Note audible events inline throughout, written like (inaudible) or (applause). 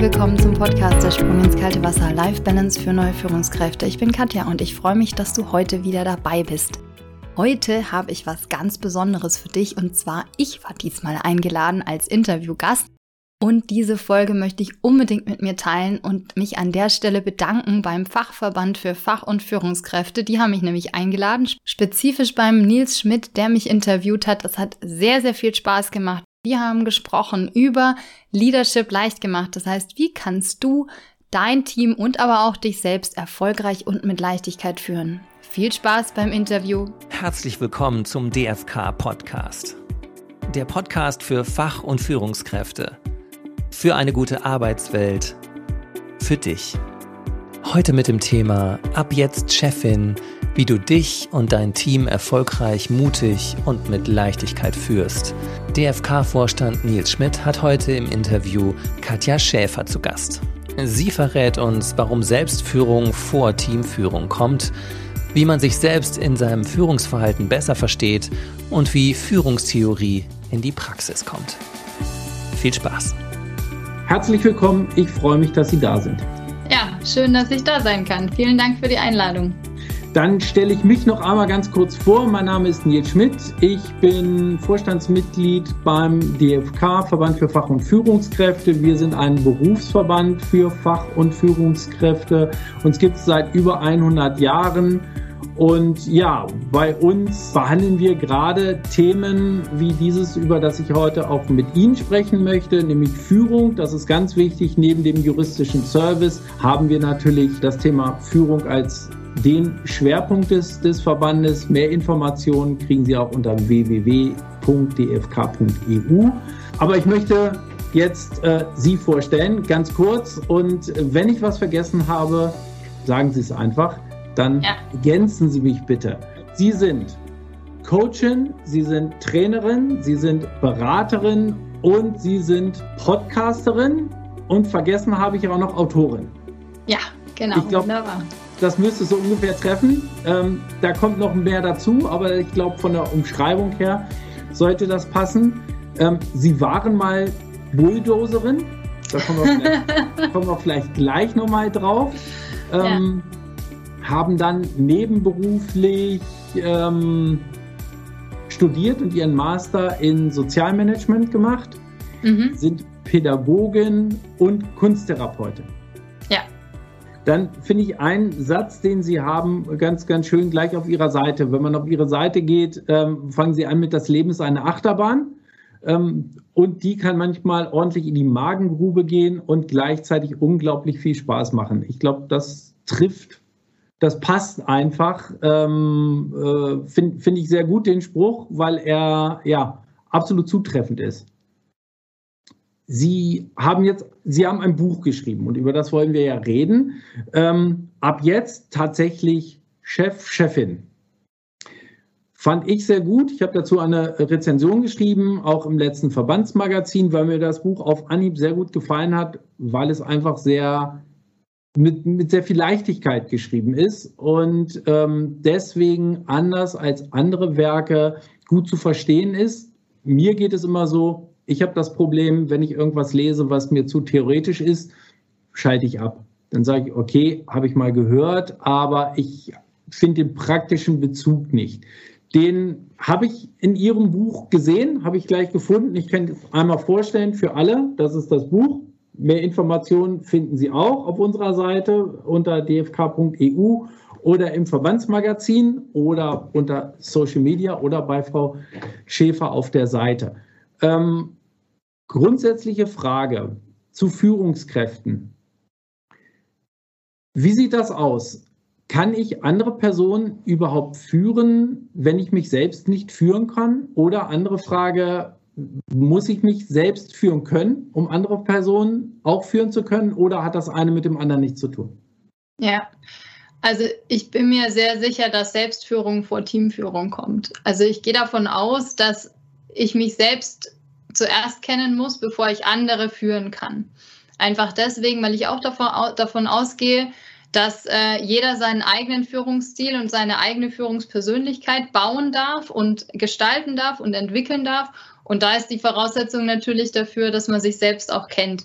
herzlich willkommen zum Podcast Der Sprung ins kalte Wasser Life Balance für neue Führungskräfte. Ich bin Katja und ich freue mich, dass du heute wieder dabei bist. Heute habe ich was ganz Besonderes für dich und zwar ich war diesmal eingeladen als Interviewgast und diese Folge möchte ich unbedingt mit mir teilen und mich an der Stelle bedanken beim Fachverband für Fach- und Führungskräfte. Die haben mich nämlich eingeladen, spezifisch beim Nils Schmidt, der mich interviewt hat. Das hat sehr, sehr viel Spaß gemacht. Wir haben gesprochen über Leadership leicht gemacht. Das heißt, wie kannst du dein Team und aber auch dich selbst erfolgreich und mit Leichtigkeit führen? Viel Spaß beim Interview. Herzlich willkommen zum DFK Podcast. Der Podcast für Fach- und Führungskräfte für eine gute Arbeitswelt, für dich. Heute mit dem Thema Ab jetzt Chefin, wie du dich und dein Team erfolgreich, mutig und mit Leichtigkeit führst. DFK-Vorstand Nils Schmidt hat heute im Interview Katja Schäfer zu Gast. Sie verrät uns, warum Selbstführung vor Teamführung kommt, wie man sich selbst in seinem Führungsverhalten besser versteht und wie Führungstheorie in die Praxis kommt. Viel Spaß! Herzlich willkommen. Ich freue mich, dass Sie da sind. Ja, schön, dass ich da sein kann. Vielen Dank für die Einladung. Dann stelle ich mich noch einmal ganz kurz vor. Mein Name ist Nils Schmidt. Ich bin Vorstandsmitglied beim DFK, Verband für Fach- und Führungskräfte. Wir sind ein Berufsverband für Fach- und Führungskräfte. Uns gibt es seit über 100 Jahren. Und ja, bei uns behandeln wir gerade Themen wie dieses, über das ich heute auch mit Ihnen sprechen möchte, nämlich Führung. Das ist ganz wichtig. Neben dem juristischen Service haben wir natürlich das Thema Führung als den Schwerpunkt des, des Verbandes. Mehr Informationen kriegen Sie auch unter www.dfk.eu. Aber ich möchte jetzt äh, Sie vorstellen, ganz kurz. Und wenn ich was vergessen habe, sagen Sie es einfach dann ja. ergänzen Sie mich bitte. Sie sind Coachin, Sie sind Trainerin, Sie sind Beraterin und Sie sind Podcasterin und vergessen habe ich auch noch Autorin. Ja, genau. Ich glaube, das müsste so ungefähr treffen. Ähm, da kommt noch mehr dazu, aber ich glaube, von der Umschreibung her sollte das passen. Ähm, Sie waren mal Bulldozerin. Da kommen wir (laughs) vielleicht, kommen wir vielleicht gleich nochmal drauf. Ähm, ja haben dann nebenberuflich ähm, studiert und ihren Master in Sozialmanagement gemacht, mhm. sind Pädagogin und Kunsttherapeutin. Ja. Dann finde ich einen Satz, den Sie haben, ganz, ganz schön gleich auf Ihrer Seite. Wenn man auf Ihre Seite geht, ähm, fangen Sie an mit Das Leben ist eine Achterbahn. Ähm, und die kann manchmal ordentlich in die Magengrube gehen und gleichzeitig unglaublich viel Spaß machen. Ich glaube, das trifft das passt einfach. Ähm, äh, Finde find ich sehr gut den Spruch, weil er ja absolut zutreffend ist. Sie haben jetzt, Sie haben ein Buch geschrieben und über das wollen wir ja reden. Ähm, ab jetzt tatsächlich Chef, Chefin. Fand ich sehr gut. Ich habe dazu eine Rezension geschrieben, auch im letzten Verbandsmagazin, weil mir das Buch auf Anhieb sehr gut gefallen hat, weil es einfach sehr mit, mit sehr viel Leichtigkeit geschrieben ist und ähm, deswegen anders als andere Werke gut zu verstehen ist. Mir geht es immer so, ich habe das Problem, wenn ich irgendwas lese, was mir zu theoretisch ist, schalte ich ab. Dann sage ich, okay, habe ich mal gehört, aber ich finde den praktischen Bezug nicht. Den habe ich in Ihrem Buch gesehen, habe ich gleich gefunden. Ich kann es einmal vorstellen für alle. Das ist das Buch. Mehr Informationen finden Sie auch auf unserer Seite unter dfk.eu oder im Verbandsmagazin oder unter Social Media oder bei Frau Schäfer auf der Seite. Ähm, grundsätzliche Frage zu Führungskräften. Wie sieht das aus? Kann ich andere Personen überhaupt führen, wenn ich mich selbst nicht führen kann? Oder andere Frage, muss ich mich selbst führen können, um andere Personen auch führen zu können, oder hat das eine mit dem anderen nichts zu tun? Ja, also ich bin mir sehr sicher, dass Selbstführung vor Teamführung kommt. Also ich gehe davon aus, dass ich mich selbst zuerst kennen muss, bevor ich andere führen kann. Einfach deswegen, weil ich auch davon, ausgehe, dass äh, jeder seinen eigenen Führungsstil und seine eigene Führungspersönlichkeit bauen darf und gestalten darf und entwickeln darf und da ist die Voraussetzung natürlich dafür, dass man sich selbst auch kennt.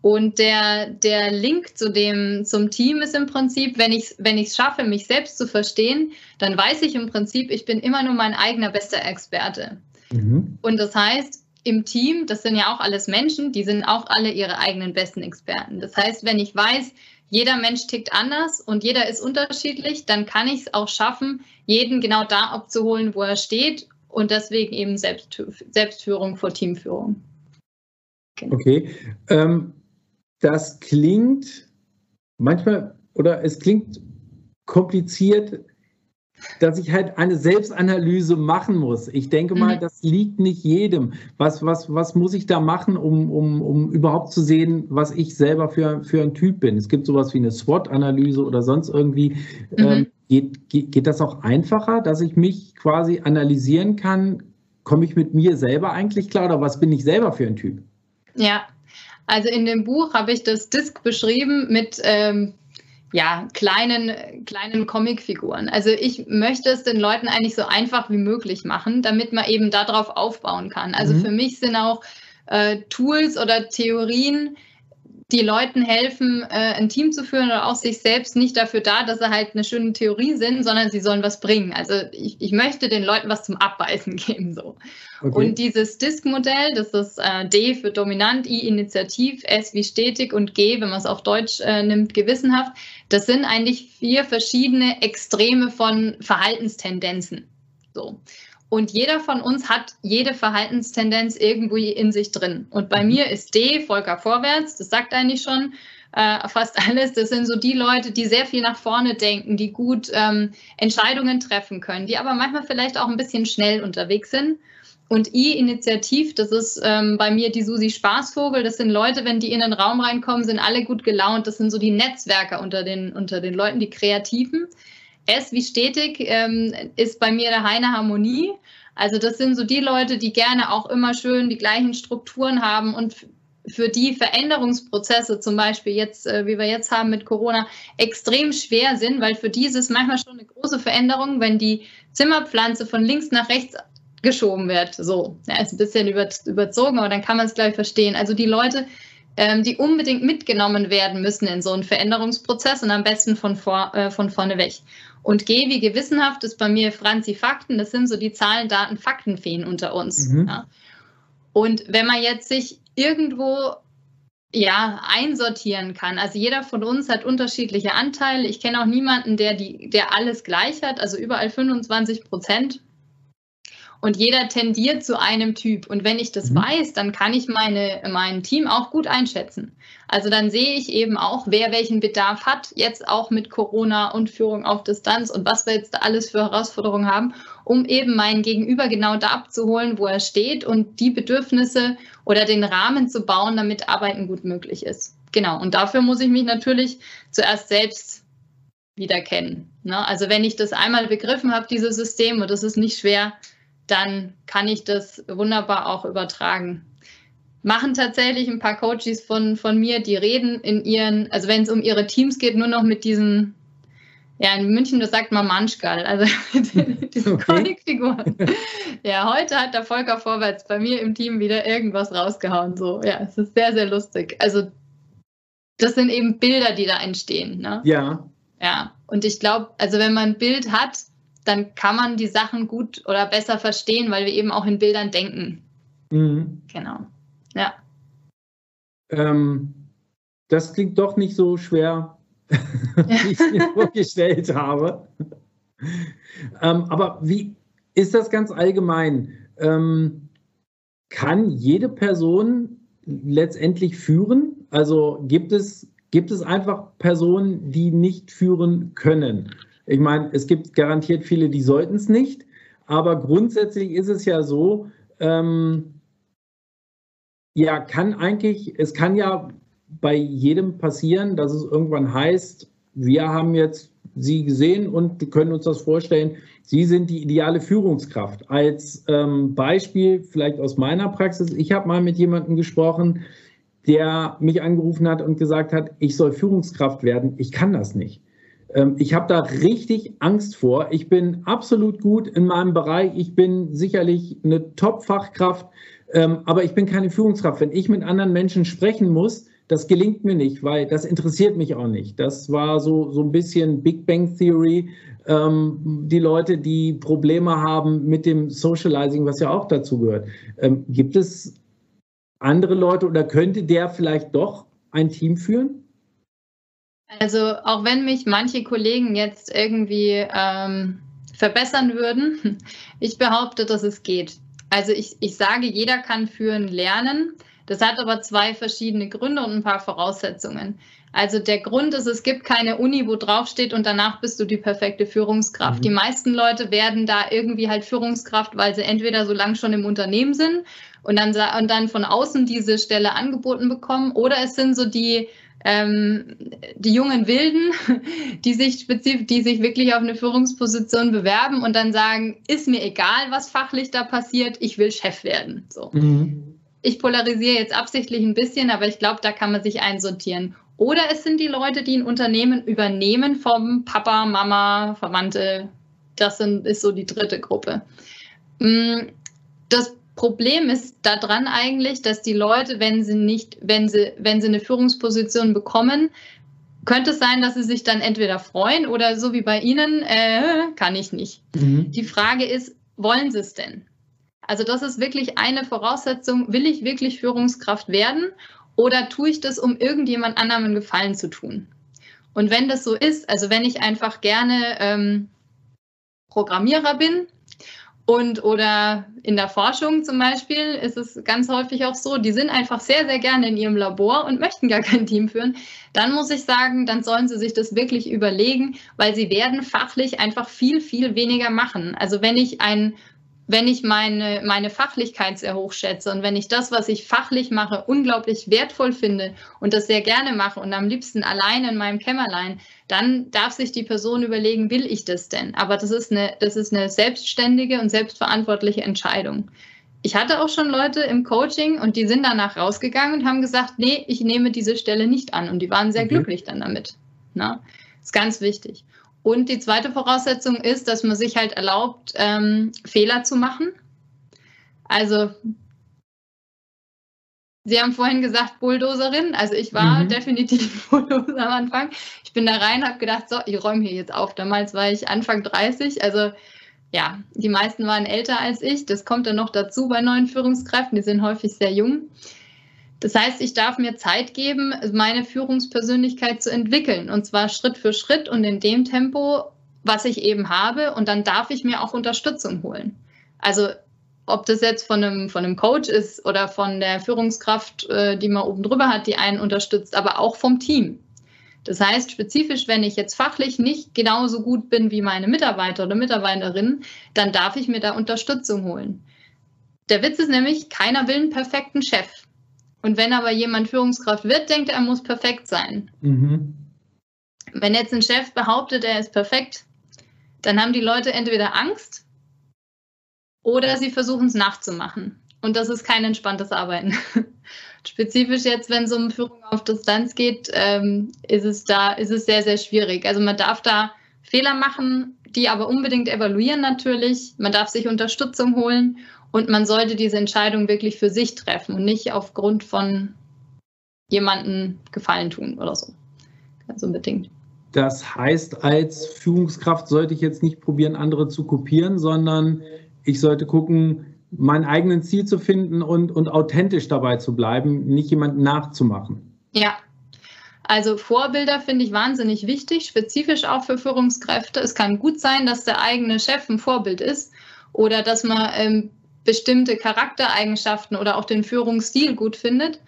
Und der, der Link zu dem, zum Team ist im Prinzip, wenn ich es wenn ich's schaffe, mich selbst zu verstehen, dann weiß ich im Prinzip, ich bin immer nur mein eigener bester Experte. Mhm. Und das heißt, im Team, das sind ja auch alles Menschen, die sind auch alle ihre eigenen besten Experten. Das heißt, wenn ich weiß, jeder Mensch tickt anders und jeder ist unterschiedlich, dann kann ich es auch schaffen, jeden genau da abzuholen, wo er steht und deswegen eben Selbstführung vor Teamführung. Genau. Okay. Ähm, das klingt manchmal oder es klingt kompliziert, dass ich halt eine Selbstanalyse machen muss. Ich denke mal, mhm. das liegt nicht jedem. Was, was, was muss ich da machen, um, um, um überhaupt zu sehen, was ich selber für, für ein Typ bin? Es gibt sowas wie eine SWOT-Analyse oder sonst irgendwie. Mhm. Ähm, geht, geht, geht das auch einfacher, dass ich mich quasi analysieren kann? Komme ich mit mir selber eigentlich klar oder was bin ich selber für ein Typ? Ja, also in dem Buch habe ich das Disk beschrieben mit ähm, ja, kleinen, kleinen Comicfiguren. Also ich möchte es den Leuten eigentlich so einfach wie möglich machen, damit man eben darauf aufbauen kann. Also mhm. für mich sind auch äh, Tools oder Theorien, die Leuten helfen, äh, ein Team zu führen oder auch sich selbst nicht dafür da, dass sie halt eine schöne Theorie sind, sondern sie sollen was bringen. Also ich, ich möchte den Leuten was zum Abbeißen (laughs) geben. So. Okay. Und dieses DISC-Modell, das ist äh, D für dominant, I initiativ, S wie stetig und G, wenn man es auf Deutsch äh, nimmt, gewissenhaft, das sind eigentlich vier verschiedene Extreme von Verhaltenstendenzen. So. Und jeder von uns hat jede Verhaltenstendenz irgendwo in sich drin. Und bei mir ist D, Volker vorwärts, das sagt eigentlich schon äh, fast alles. Das sind so die Leute, die sehr viel nach vorne denken, die gut ähm, Entscheidungen treffen können, die aber manchmal vielleicht auch ein bisschen schnell unterwegs sind. Und I-Initiativ, das ist ähm, bei mir die Susi Spaßvogel. Das sind Leute, wenn die in den Raum reinkommen, sind alle gut gelaunt. Das sind so die Netzwerker unter den, unter den Leuten, die Kreativen. S wie stetig ähm, ist bei mir der Heine Harmonie. Also das sind so die Leute, die gerne auch immer schön die gleichen Strukturen haben und für die Veränderungsprozesse, zum Beispiel jetzt, äh, wie wir jetzt haben mit Corona, extrem schwer sind, weil für die ist es manchmal schon eine große Veränderung, wenn die Zimmerpflanze von links nach rechts geschoben wird. So, ja, ist ein bisschen über, überzogen, aber dann kann man es gleich verstehen. Also die Leute, die unbedingt mitgenommen werden müssen in so einen Veränderungsprozess und am besten von, vor, äh, von vorne weg. Und G wie gewissenhaft ist bei mir Franzi Fakten. Das sind so die Zahlen, Daten, Faktenfeen unter uns. Mhm. Ja. Und wenn man jetzt sich irgendwo ja, einsortieren kann. Also jeder von uns hat unterschiedliche Anteile. Ich kenne auch niemanden, der, die, der alles gleich hat, also überall 25 Prozent und jeder tendiert zu einem Typ. Und wenn ich das mhm. weiß, dann kann ich meine, mein Team auch gut einschätzen. Also dann sehe ich eben auch, wer welchen Bedarf hat, jetzt auch mit Corona und Führung auf Distanz und was wir jetzt da alles für Herausforderungen haben, um eben meinen Gegenüber genau da abzuholen, wo er steht und die Bedürfnisse oder den Rahmen zu bauen, damit Arbeiten gut möglich ist. Genau. Und dafür muss ich mich natürlich zuerst selbst wieder kennen. Ne? Also wenn ich das einmal begriffen habe, dieses System, und das ist nicht schwer, dann kann ich das wunderbar auch übertragen. Machen tatsächlich ein paar Coaches von, von mir, die reden in ihren, also wenn es um ihre Teams geht, nur noch mit diesen, ja, in München, das sagt man Manschgal, also (laughs) mit diesen okay. Comicfiguren. (laughs) Ja, heute hat der Volker Vorwärts bei mir im Team wieder irgendwas rausgehauen. So, ja, es ist sehr, sehr lustig. Also, das sind eben Bilder, die da entstehen. Ne? Ja. Ja, und ich glaube, also wenn man ein Bild hat, dann kann man die Sachen gut oder besser verstehen, weil wir eben auch in Bildern denken. Mhm. Genau. Ja. Ähm, das klingt doch nicht so schwer, (laughs) wie ich es mir vorgestellt habe. Ähm, aber wie ist das ganz allgemein? Ähm, kann jede Person letztendlich führen? Also gibt es, gibt es einfach Personen, die nicht führen können? Ich meine, es gibt garantiert viele, die sollten es nicht, aber grundsätzlich ist es ja so, ähm, ja, kann eigentlich, es kann ja bei jedem passieren, dass es irgendwann heißt, wir haben jetzt Sie gesehen und können uns das vorstellen, Sie sind die ideale Führungskraft. Als ähm, Beispiel vielleicht aus meiner Praxis, ich habe mal mit jemandem gesprochen, der mich angerufen hat und gesagt hat, ich soll Führungskraft werden, ich kann das nicht. Ähm, ich habe da richtig Angst vor. Ich bin absolut gut in meinem Bereich. Ich bin sicherlich eine Top-Fachkraft, ähm, aber ich bin keine Führungskraft. Wenn ich mit anderen Menschen sprechen muss, das gelingt mir nicht, weil das interessiert mich auch nicht. Das war so, so ein bisschen Big Bang Theory. Ähm, die Leute, die Probleme haben mit dem Socializing, was ja auch dazu gehört. Gibt es andere Leute oder könnte der vielleicht doch ein Team führen? Also auch wenn mich manche Kollegen jetzt irgendwie ähm, verbessern würden, (laughs) ich behaupte, dass es geht. Also ich, ich sage, jeder kann führen lernen. Das hat aber zwei verschiedene Gründe und ein paar Voraussetzungen. Also der Grund ist, es gibt keine Uni, wo drauf steht und danach bist du die perfekte Führungskraft. Mhm. Die meisten Leute werden da irgendwie halt Führungskraft, weil sie entweder so lange schon im Unternehmen sind und dann, und dann von außen diese Stelle angeboten bekommen oder es sind so die ähm, die jungen Wilden, (laughs) die sich spezifisch, die sich wirklich auf eine Führungsposition bewerben und dann sagen, ist mir egal, was fachlich da passiert, ich will Chef werden. So. Mhm. Ich polarisiere jetzt absichtlich ein bisschen, aber ich glaube, da kann man sich einsortieren. Oder es sind die Leute, die ein Unternehmen übernehmen vom Papa, Mama, Verwandte. Das sind, ist so die dritte Gruppe. Mm, das Problem ist daran eigentlich, dass die Leute, wenn sie nicht, wenn sie, wenn sie eine Führungsposition bekommen, könnte es sein, dass sie sich dann entweder freuen oder so wie bei Ihnen, äh, kann ich nicht. Mhm. Die Frage ist, wollen Sie es denn? Also das ist wirklich eine Voraussetzung. Will ich wirklich Führungskraft werden oder tue ich das, um irgendjemand anderem einen Gefallen zu tun? Und wenn das so ist, also wenn ich einfach gerne ähm, Programmierer bin und oder in der Forschung zum Beispiel ist es ganz häufig auch so, die sind einfach sehr, sehr gerne in ihrem Labor und möchten gar kein Team führen. Dann muss ich sagen, dann sollen sie sich das wirklich überlegen, weil sie werden fachlich einfach viel, viel weniger machen. Also wenn ich ein wenn ich meine, meine Fachlichkeit sehr hoch schätze und wenn ich das, was ich fachlich mache, unglaublich wertvoll finde und das sehr gerne mache und am liebsten allein in meinem Kämmerlein, dann darf sich die Person überlegen, will ich das denn? Aber das ist eine, das ist eine selbstständige und selbstverantwortliche Entscheidung. Ich hatte auch schon Leute im Coaching und die sind danach rausgegangen und haben gesagt, nee, ich nehme diese Stelle nicht an und die waren sehr mhm. glücklich dann damit. Na? Das ist ganz wichtig. Und die zweite Voraussetzung ist, dass man sich halt erlaubt, ähm, Fehler zu machen. Also, Sie haben vorhin gesagt, Bulldozerin. Also ich war mhm. definitiv (laughs) Bulldozer am Anfang. Ich bin da rein, habe gedacht, so, ich räume hier jetzt auf. Damals war ich Anfang 30. Also ja, die meisten waren älter als ich. Das kommt dann noch dazu bei neuen Führungskräften. Die sind häufig sehr jung. Das heißt, ich darf mir Zeit geben, meine Führungspersönlichkeit zu entwickeln und zwar Schritt für Schritt und in dem Tempo, was ich eben habe. Und dann darf ich mir auch Unterstützung holen. Also ob das jetzt von einem, von einem Coach ist oder von der Führungskraft, äh, die man oben drüber hat, die einen unterstützt, aber auch vom Team. Das heißt, spezifisch, wenn ich jetzt fachlich nicht genauso gut bin wie meine Mitarbeiter oder Mitarbeiterinnen, dann darf ich mir da Unterstützung holen. Der Witz ist nämlich, keiner will einen perfekten Chef. Und wenn aber jemand Führungskraft wird, denkt er, er muss perfekt sein. Mhm. Wenn jetzt ein Chef behauptet, er ist perfekt, dann haben die Leute entweder Angst oder sie versuchen es nachzumachen. Und das ist kein entspanntes Arbeiten. (laughs) Spezifisch jetzt, wenn es um Führung auf Distanz geht, ähm, ist es da, ist es sehr, sehr schwierig. Also man darf da Fehler machen, die aber unbedingt evaluieren natürlich. Man darf sich Unterstützung holen und man sollte diese Entscheidung wirklich für sich treffen und nicht aufgrund von jemandem Gefallen tun oder so. Ganz unbedingt. Das heißt, als Führungskraft sollte ich jetzt nicht probieren, andere zu kopieren, sondern ich sollte gucken, mein eigenes Ziel zu finden und, und authentisch dabei zu bleiben, nicht jemanden nachzumachen. Ja, also Vorbilder finde ich wahnsinnig wichtig, spezifisch auch für Führungskräfte. Es kann gut sein, dass der eigene Chef ein Vorbild ist oder dass man ähm, bestimmte Charaktereigenschaften oder auch den Führungsstil gut findet.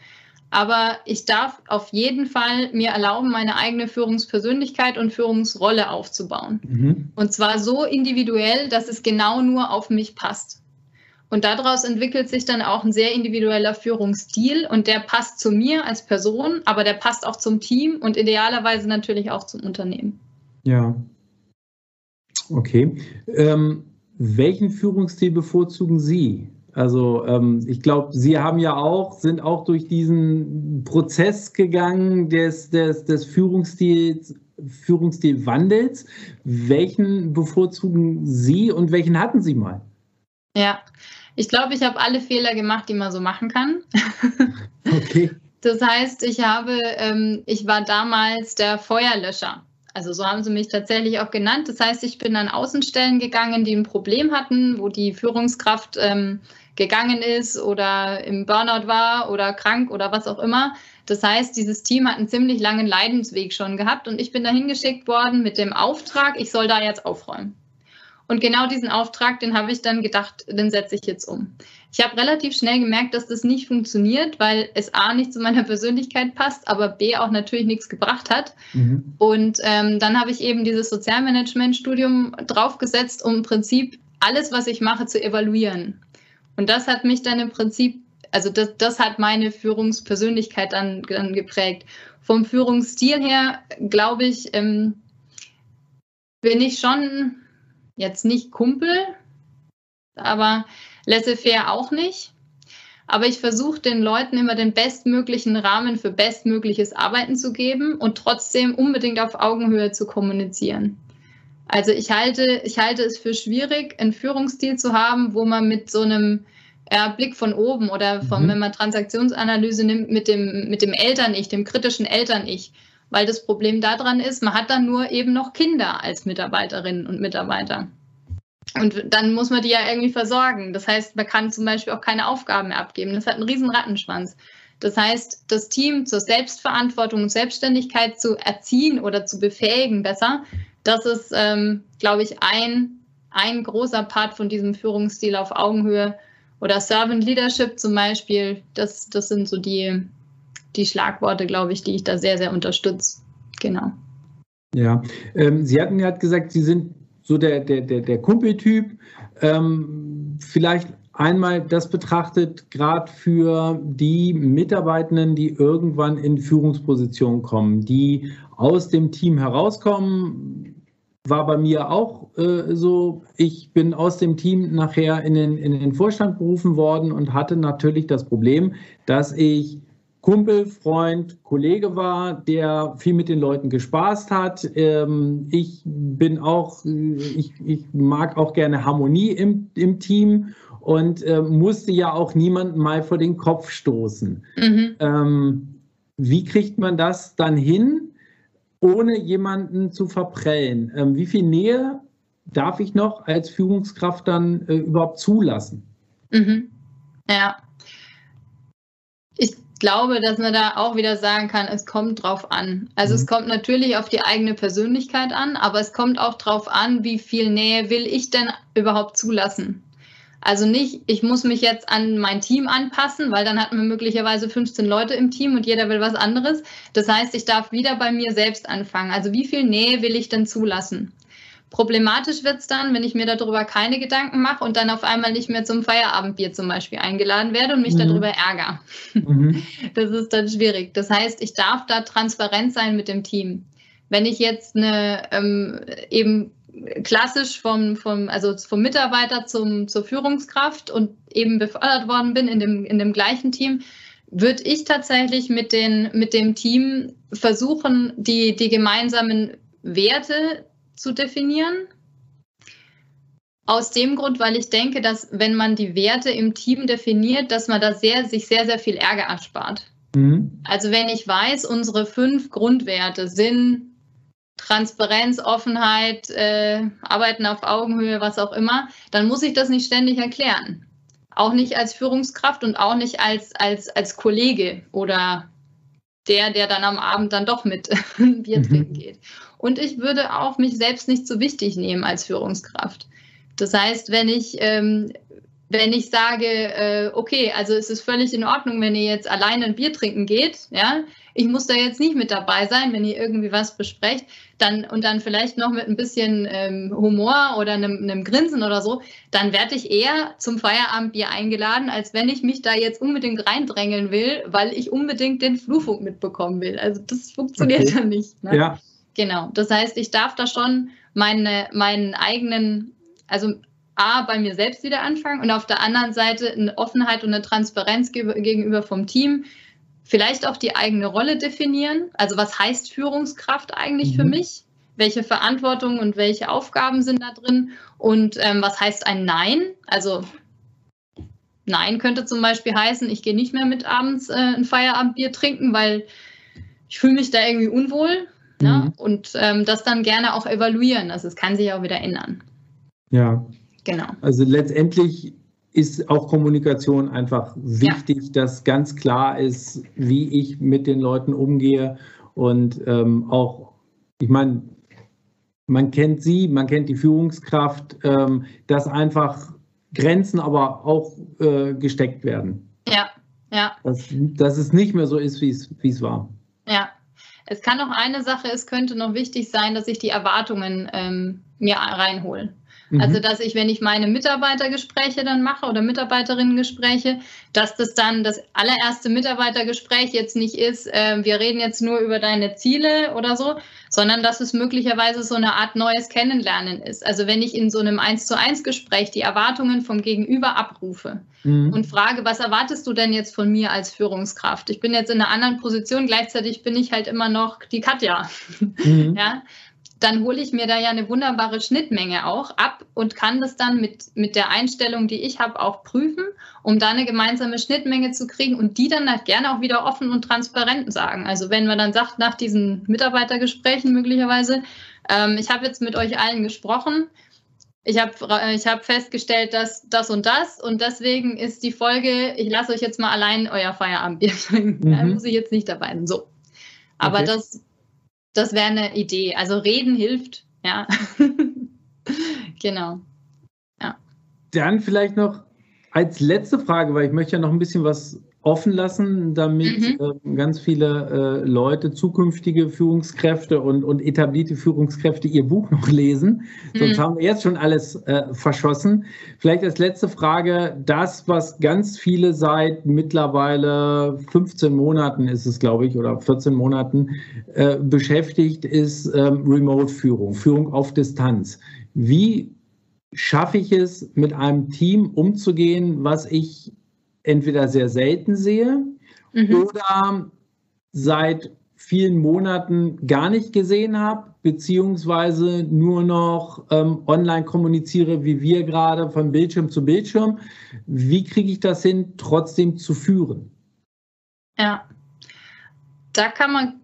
Aber ich darf auf jeden Fall mir erlauben, meine eigene Führungspersönlichkeit und Führungsrolle aufzubauen. Mhm. Und zwar so individuell, dass es genau nur auf mich passt. Und daraus entwickelt sich dann auch ein sehr individueller Führungsstil und der passt zu mir als Person, aber der passt auch zum Team und idealerweise natürlich auch zum Unternehmen. Ja. Okay. Ähm welchen Führungsstil bevorzugen Sie? Also ähm, ich glaube, Sie haben ja auch, sind auch durch diesen Prozess gegangen des, des, des Führungsstils, Führungsstilwandels. Welchen bevorzugen Sie und welchen hatten Sie mal? Ja, ich glaube, ich habe alle Fehler gemacht, die man so machen kann. (laughs) Okay. Das heißt, ich habe, ähm, ich war damals der Feuerlöscher. Also so haben sie mich tatsächlich auch genannt. Das heißt, ich bin an Außenstellen gegangen, die ein Problem hatten, wo die Führungskraft ähm, gegangen ist oder im Burnout war oder krank oder was auch immer. Das heißt, dieses Team hat einen ziemlich langen Leidensweg schon gehabt und ich bin dahin geschickt worden mit dem Auftrag, ich soll da jetzt aufräumen. Und genau diesen Auftrag, den habe ich dann gedacht, den setze ich jetzt um. Ich habe relativ schnell gemerkt, dass das nicht funktioniert, weil es A nicht zu meiner Persönlichkeit passt, aber B auch natürlich nichts gebracht hat. Mhm. Und ähm, dann habe ich eben dieses Sozialmanagement-Studium draufgesetzt, um im Prinzip alles, was ich mache, zu evaluieren. Und das hat mich dann im Prinzip, also das, das hat meine Führungspersönlichkeit dann, dann geprägt. Vom Führungsstil her, glaube ich, ähm, bin ich schon jetzt nicht Kumpel, aber laissez-faire auch nicht. Aber ich versuche den Leuten immer den bestmöglichen Rahmen für bestmögliches Arbeiten zu geben und trotzdem unbedingt auf Augenhöhe zu kommunizieren. Also ich halte, ich halte es für schwierig, einen Führungsstil zu haben, wo man mit so einem äh, Blick von oben oder vom, mhm. wenn man Transaktionsanalyse nimmt, mit dem, mit dem Eltern-Ich, dem kritischen Eltern-Ich. Weil das Problem daran ist, man hat dann nur eben noch Kinder als Mitarbeiterinnen und Mitarbeiter. Und dann muss man die ja irgendwie versorgen. Das heißt, man kann zum Beispiel auch keine Aufgaben mehr abgeben. Das hat einen riesen Rattenschwanz. Das heißt, das Team zur Selbstverantwortung und Selbstständigkeit zu erziehen oder zu befähigen besser, das ist, ähm, glaube ich, ein, ein großer Part von diesem Führungsstil auf Augenhöhe. Oder Servant Leadership zum Beispiel, das, das sind so die, die Schlagworte, glaube ich, die ich da sehr, sehr unterstütze. Genau. Ja, ähm, Sie hatten ja gesagt, Sie sind so der, der, der, der Kumpeltyp. Ähm, vielleicht einmal das betrachtet, gerade für die Mitarbeitenden, die irgendwann in Führungspositionen kommen, die aus dem Team herauskommen, war bei mir auch äh, so. Ich bin aus dem Team nachher in den, in den Vorstand berufen worden und hatte natürlich das Problem, dass ich Kumpel, Freund, Kollege war, der viel mit den Leuten gespaßt hat. Ähm, ich bin auch, äh, ich, ich mag auch gerne Harmonie im, im Team und äh, musste ja auch niemanden mal vor den Kopf stoßen. Mhm. Ähm, wie kriegt man das dann hin, ohne jemanden zu verprellen? Ähm, wie viel Nähe darf ich noch als Führungskraft dann äh, überhaupt zulassen? Mhm. Ja. Ich glaube, dass man da auch wieder sagen kann, es kommt drauf an. Also mhm. es kommt natürlich auf die eigene Persönlichkeit an, aber es kommt auch drauf an, wie viel Nähe will ich denn überhaupt zulassen. Also nicht, ich muss mich jetzt an mein Team anpassen, weil dann hat man möglicherweise 15 Leute im Team und jeder will was anderes. Das heißt, ich darf wieder bei mir selbst anfangen. Also wie viel Nähe will ich denn zulassen? Problematisch wird es dann, wenn ich mir darüber keine Gedanken mache und dann auf einmal nicht mehr zum Feierabendbier zum Beispiel eingeladen werde und mich mhm. darüber ärgere. Mhm. (laughs) Das ist dann schwierig. Das heißt, ich darf da transparent sein mit dem Team. Wenn ich jetzt eine ähm, eben klassisch vom, vom, also vom Mitarbeiter zum, zur Führungskraft und eben befördert worden bin in dem, in dem gleichen Team, würde ich tatsächlich mit, den, mit dem Team versuchen, die, die gemeinsamen Werte zu definieren. Aus dem Grund, weil ich denke, dass wenn man die Werte im Team definiert, dass man da sehr, sich sehr, sehr viel Ärger erspart. Mhm. Also wenn ich weiß, unsere fünf Grundwerte sind Transparenz, Offenheit, äh, Arbeiten auf Augenhöhe, was auch immer, dann muss ich das nicht ständig erklären. Auch nicht als Führungskraft und auch nicht als, als, als Kollege oder der, der dann am Abend dann doch mit (laughs) Bier mhm. trinken geht. Und ich würde auch mich selbst nicht so wichtig nehmen als Führungskraft. Das heißt, wenn ich, ähm, wenn ich sage, äh, okay, also es ist völlig in Ordnung, wenn ihr jetzt alleine ein Bier trinken geht, ja, ich muss da jetzt nicht mit dabei sein, wenn ihr irgendwie was besprecht, dann und dann vielleicht noch mit ein bisschen ähm, Humor oder einem, einem, Grinsen oder so, dann werde ich eher zum Feierabendbier eingeladen, als wenn ich mich da jetzt unbedingt reindrängeln will, weil ich unbedingt den Flurfunk mitbekommen will. Also das funktioniert okay. dann nicht. Ne? Ja. Genau. Das heißt, ich darf da schon meine, meinen eigenen, also A, bei mir selbst wieder anfangen und auf der anderen Seite eine Offenheit und eine Transparenz gegenüber vom Team. Vielleicht auch die eigene Rolle definieren. Also was heißt Führungskraft eigentlich mhm. für mich? Welche Verantwortung und welche Aufgaben sind da drin? Und ähm, was heißt ein Nein? Also Nein könnte zum Beispiel heißen, ich gehe nicht mehr mit abends äh, ein Feierabendbier trinken, weil ich fühle mich da irgendwie unwohl. Mhm. Ja? Und ähm, das dann gerne auch evaluieren. Also es kann sich auch wieder ändern. Ja. Genau. Also letztendlich ist auch Kommunikation einfach wichtig, ja. dass ganz klar ist, wie ich mit den Leuten umgehe und ähm, auch, ich meine, man kennt sie, man kennt die Führungskraft, ähm, dass einfach Grenzen aber auch äh, gesteckt werden. Ja, ja. Dass, dass es nicht mehr so ist, wie es war. Es kann noch eine Sache, es könnte noch wichtig sein, dass ich die Erwartungen ähm, mir reinhole. Mhm. Also, dass ich, wenn ich meine Mitarbeitergespräche dann mache oder Mitarbeiterinnengespräche, dass das dann das allererste Mitarbeitergespräch jetzt nicht ist, äh, wir reden jetzt nur über deine Ziele oder so, sondern dass es möglicherweise so eine Art neues Kennenlernen ist. Also, wenn ich in so einem Eins zu eins Gespräch die Erwartungen vom Gegenüber abrufe mhm. und frage, was erwartest du denn jetzt von mir als Führungskraft? Ich bin jetzt in einer anderen Position, gleichzeitig bin ich halt immer noch die Katja. Mhm. (laughs) Ja, dann hole ich mir da ja eine wunderbare Schnittmenge auch ab und kann das dann mit, mit der Einstellung, die ich habe, auch prüfen, um da eine gemeinsame Schnittmenge zu kriegen und die dann halt gerne auch wieder offen und transparent sagen. Also wenn man dann sagt, nach diesen Mitarbeitergesprächen möglicherweise, ähm, ich habe jetzt mit euch allen gesprochen, ich habe ich hab festgestellt, dass das und das und deswegen ist die Folge, ich lasse euch jetzt mal allein euer Feierabendbier trinken. (laughs) Mhm. Da muss ich jetzt nicht dabei sein. So. Aber okay. das das wäre eine Idee. Also reden hilft, ja. (laughs) genau. Ja. Dann vielleicht noch als letzte Frage, weil ich möchte ja noch ein bisschen was offen lassen, damit mhm. äh, ganz viele äh, Leute, zukünftige Führungskräfte und, und etablierte Führungskräfte ihr Buch noch lesen. Mhm. Sonst haben wir jetzt schon alles äh, verschossen. Vielleicht als letzte Frage, das, was ganz viele seit mittlerweile 15 Monaten ist es, glaube ich, oder 14 Monaten äh, beschäftigt, ist ähm, Remote-Führung, Führung auf Distanz. Wie schaffe ich es, mit einem Team umzugehen, was ich entweder sehr selten sehe mhm. oder seit vielen Monaten gar nicht gesehen habe, beziehungsweise nur noch ähm, online kommuniziere, wie wir gerade von Bildschirm zu Bildschirm. Wie kriege ich das hin, trotzdem zu führen? Ja, da kann man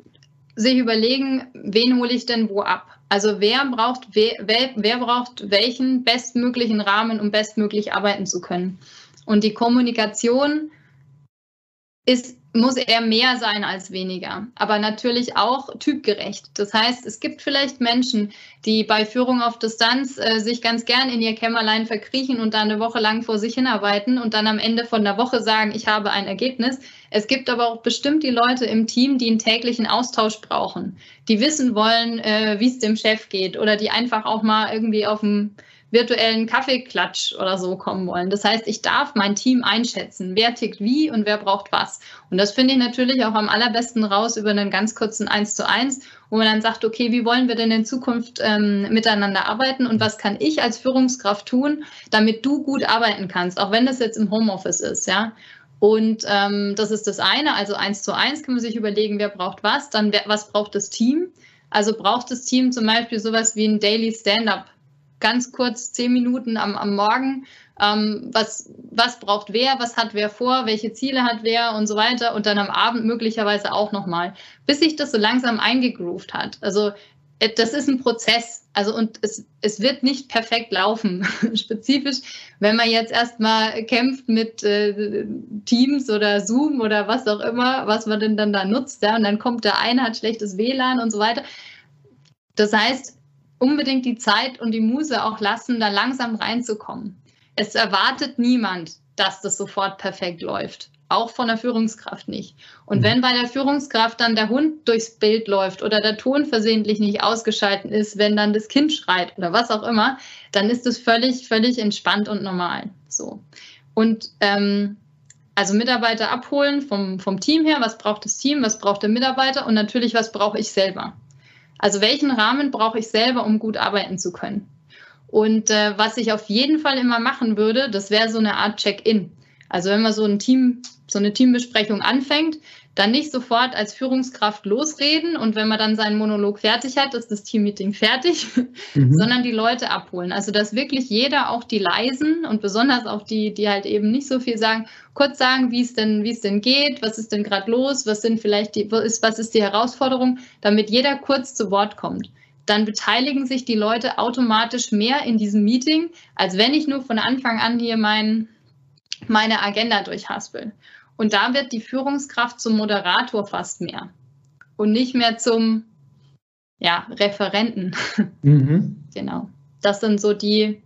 sich überlegen, wen hole ich denn wo ab? Also wer braucht, wer, wer braucht welchen bestmöglichen Rahmen, um bestmöglich arbeiten zu können? Und die Kommunikation ist, muss eher mehr sein als weniger, aber natürlich auch typgerecht. Das heißt, es gibt vielleicht Menschen, die bei Führung auf Distanz äh, sich ganz gern in ihr Kämmerlein verkriechen und da eine Woche lang vor sich hinarbeiten und dann am Ende von der Woche sagen, ich habe ein Ergebnis. Es gibt aber auch bestimmt die Leute im Team, die einen täglichen Austausch brauchen, die wissen wollen, äh, wie es dem Chef geht oder die einfach auch mal irgendwie auf dem virtuellen Kaffeeklatsch oder so kommen wollen. Das heißt, ich darf mein Team einschätzen, wer tickt wie und wer braucht was. Und das finde ich natürlich auch am allerbesten raus über einen ganz kurzen Eins zu eins, wo man dann sagt, okay, wie wollen wir denn in Zukunft ähm, miteinander arbeiten und was kann ich als Führungskraft tun, damit du gut arbeiten kannst, auch wenn das jetzt im Homeoffice ist, ja. Und ähm, das ist das eine, also eins zu eins kann man sich überlegen, wer braucht was, dann wer, was braucht das Team. Also braucht das Team zum Beispiel sowas wie ein Daily Stand-up ganz kurz zehn Minuten am, am Morgen, ähm, was, was braucht wer, was hat wer vor, welche Ziele hat wer und so weiter und dann am Abend möglicherweise auch nochmal, bis sich das so langsam eingegroovt hat. Also äh, das ist ein Prozess. Also und es, es wird nicht perfekt laufen. (laughs) Spezifisch, wenn man jetzt erstmal kämpft mit äh, Teams oder Zoom oder was auch immer, was man denn dann da nutzt, ja, und dann kommt der eine, hat schlechtes WLAN und so weiter. Das heißt, unbedingt die Zeit und die Muse auch lassen, da langsam reinzukommen. Es erwartet niemand, dass das sofort perfekt läuft. Auch von der Führungskraft nicht. Und mhm. wenn bei der Führungskraft dann der Hund durchs Bild läuft oder der Ton versehentlich nicht ausgeschaltet ist, wenn dann das Kind schreit oder was auch immer, dann ist es völlig, völlig entspannt und normal. So. Und ähm, also Mitarbeiter abholen vom, vom Team her, was braucht das Team, was braucht der Mitarbeiter und natürlich, was brauche ich selber. Also welchen Rahmen brauche ich selber, um gut arbeiten zu können? Und äh, was ich auf jeden Fall immer machen würde, das wäre so eine Art Check-in. Also wenn man so ein Team so eine Teambesprechung anfängt, dann nicht sofort als Führungskraft losreden und wenn man dann seinen Monolog fertig hat, ist das Teammeeting fertig, (laughs) mhm. sondern die Leute abholen. Also dass wirklich jeder, auch die Leisen und besonders auch die, die halt eben nicht so viel sagen, kurz sagen, wie es denn, wie es denn geht, was ist denn gerade los, was sind vielleicht die, was ist, was ist die Herausforderung, damit jeder kurz zu Wort kommt. Dann beteiligen sich die Leute automatisch mehr in diesem Meeting, als wenn ich nur von Anfang an hier mein, meine Agenda durchhaspel. Und da wird die Führungskraft zum Moderator fast mehr und nicht mehr zum ja, Referenten. (laughs) Mhm. genau. Das sind so die.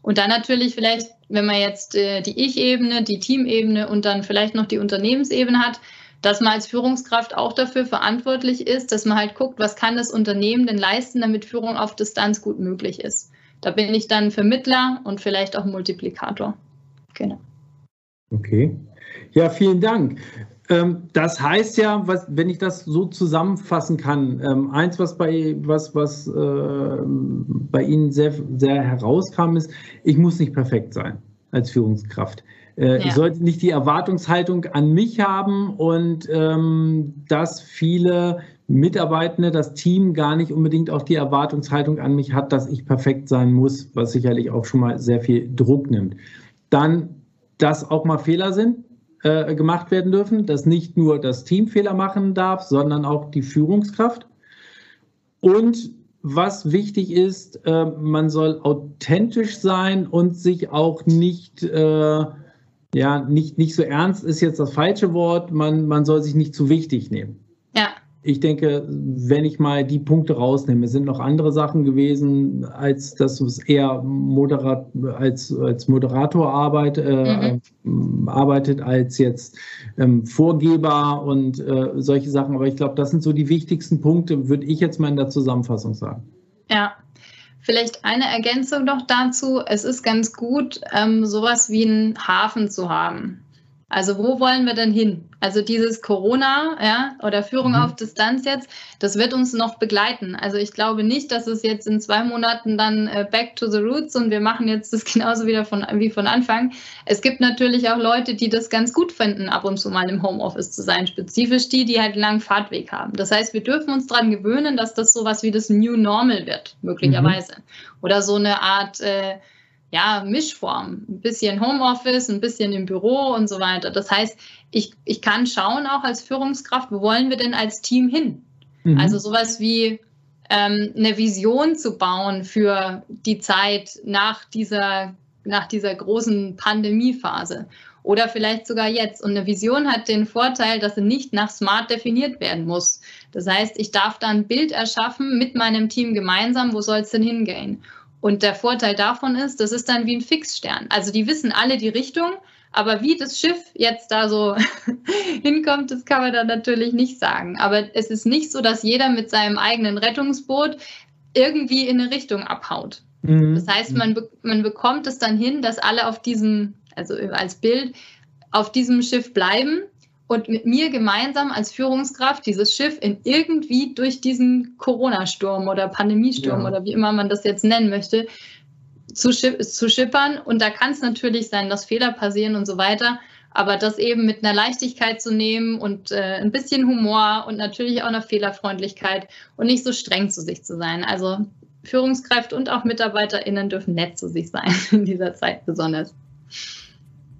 Und dann natürlich vielleicht, wenn man jetzt äh, die Ich-Ebene, die Teamebene und dann vielleicht noch die Unternehmensebene hat, dass man als Führungskraft auch dafür verantwortlich ist, dass man halt guckt, was kann das Unternehmen denn leisten, damit Führung auf Distanz gut möglich ist. Da bin ich dann Vermittler und vielleicht auch Multiplikator. Genau. Okay. Ja, vielen Dank. Ähm, das heißt ja, was, wenn ich das so zusammenfassen kann, ähm, eins, was bei, was, was, äh, bei Ihnen sehr, sehr herauskam, ist, ich muss nicht perfekt sein als Führungskraft. Äh, ja. Ich sollte nicht die Erwartungshaltung an mich haben und ähm, dass viele Mitarbeitende, das Team gar nicht unbedingt auch die Erwartungshaltung an mich hat, dass ich perfekt sein muss, was sicherlich auch schon mal sehr viel Druck nimmt. Dann, dass auch mal Fehler sind, äh, gemacht werden dürfen, dass nicht nur das Team Fehler machen darf, sondern auch die Führungskraft. Und was wichtig ist, äh, man soll authentisch sein und sich auch nicht, äh, ja, nicht, nicht so ernst ist jetzt das falsche Wort, man, man soll sich nicht zu wichtig nehmen. Ich denke, wenn ich mal die Punkte rausnehme, sind noch andere Sachen gewesen, als dass es eher Moderat, als, als Moderator arbeit, äh, mhm. arbeitet, als jetzt ähm, Vorgeber und äh, solche Sachen. Aber ich glaube, das sind so die wichtigsten Punkte, würde ich jetzt mal in der Zusammenfassung sagen. Ja. Vielleicht eine Ergänzung noch dazu. Es ist ganz gut, ähm, sowas wie einen Hafen zu haben. Also wo wollen wir denn hin? Also dieses Corona ja, oder Führung mhm. auf Distanz jetzt, das wird uns noch begleiten. Also ich glaube nicht, dass es jetzt in zwei Monaten dann äh, back to the roots und wir machen jetzt das (laughs) genauso wieder von, wie von Anfang. Es gibt natürlich auch Leute, die das ganz gut finden, ab und zu mal im Homeoffice zu sein, spezifisch die, die halt einen langen Fahrtweg haben. Das heißt, wir dürfen uns daran gewöhnen, dass das sowas wie das New Normal wird, möglicherweise. Mhm. Oder so eine Art... Äh, ja, Mischform. Ein bisschen Homeoffice, ein bisschen im Büro und so weiter. Das heißt, ich, ich kann schauen auch als Führungskraft, wo wollen wir denn als Team hin? Mhm. Also sowas wie ähm, eine Vision zu bauen für die Zeit nach dieser, nach dieser großen Pandemiephase oder vielleicht sogar jetzt. Und eine Vision hat den Vorteil, dass sie nicht nach Smart definiert werden muss. Das heißt, ich darf dann ein Bild erschaffen mit meinem Team gemeinsam, wo soll es denn hingehen? Und der Vorteil davon ist, das ist dann wie ein Fixstern. Also die wissen alle die Richtung, aber wie das Schiff jetzt da so (laughs) hinkommt, das kann man dann natürlich nicht sagen. Aber es ist nicht so, dass jeder mit seinem eigenen Rettungsboot irgendwie in eine Richtung abhaut. Mhm. Das heißt, man, man bekommt es dann hin, dass alle auf diesem, also als Bild, auf diesem Schiff bleiben und mit mir gemeinsam als Führungskraft dieses Schiff in irgendwie durch diesen Corona-Sturm oder Pandemiesturm ja. oder wie immer man das jetzt nennen möchte, zu, zu schippern. Und da kann es natürlich sein, dass Fehler passieren und so weiter. Aber das eben mit einer Leichtigkeit zu nehmen und äh, ein bisschen Humor und natürlich auch einer Fehlerfreundlichkeit und nicht so streng zu sich zu sein. Also Führungskräfte und auch MitarbeiterInnen dürfen nett zu sich sein (laughs) in dieser Zeit besonders.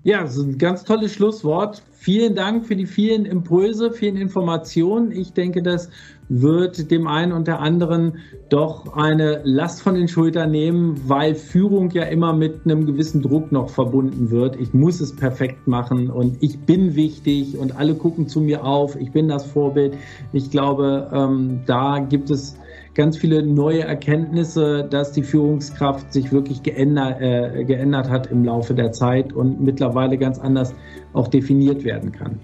Ja, das ist ein ganz tolles Schlusswort. Vielen Dank für die vielen Impulse, vielen Informationen. Ich denke, das wird dem einen und der anderen doch eine Last von den Schultern nehmen, weil Führung ja immer mit einem gewissen Druck noch verbunden wird. Ich muss es perfekt machen und ich bin wichtig und alle gucken zu mir auf. Ich bin das Vorbild. Ich glaube, ähm, da gibt es ganz viele neue Erkenntnisse, dass die Führungskraft sich wirklich geändert, äh, geändert hat im Laufe der Zeit und mittlerweile ganz anders auch definiert werden kann.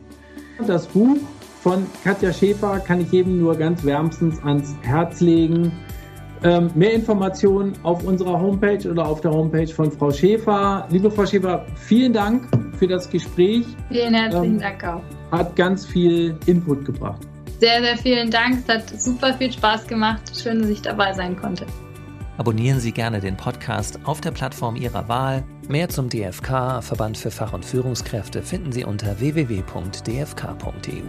Das Buch von Katja Schäfer kann ich jedem nur ganz wärmstens ans Herz legen. Ähm, mehr Informationen auf unserer Homepage oder auf der Homepage von Frau Schäfer. Liebe Frau Schäfer, vielen Dank für das Gespräch. Vielen herzlichen ähm, Dank auch. Hat ganz viel Input gebracht sehr, sehr vielen Dank. Es hat super viel Spaß gemacht. Schön, dass ich dabei sein konnte. Abonnieren Sie gerne den Podcast auf der Plattform Ihrer Wahl. Mehr zum DFK, Verband für Fach- und Führungskräfte, finden Sie unter www.dfk.eu.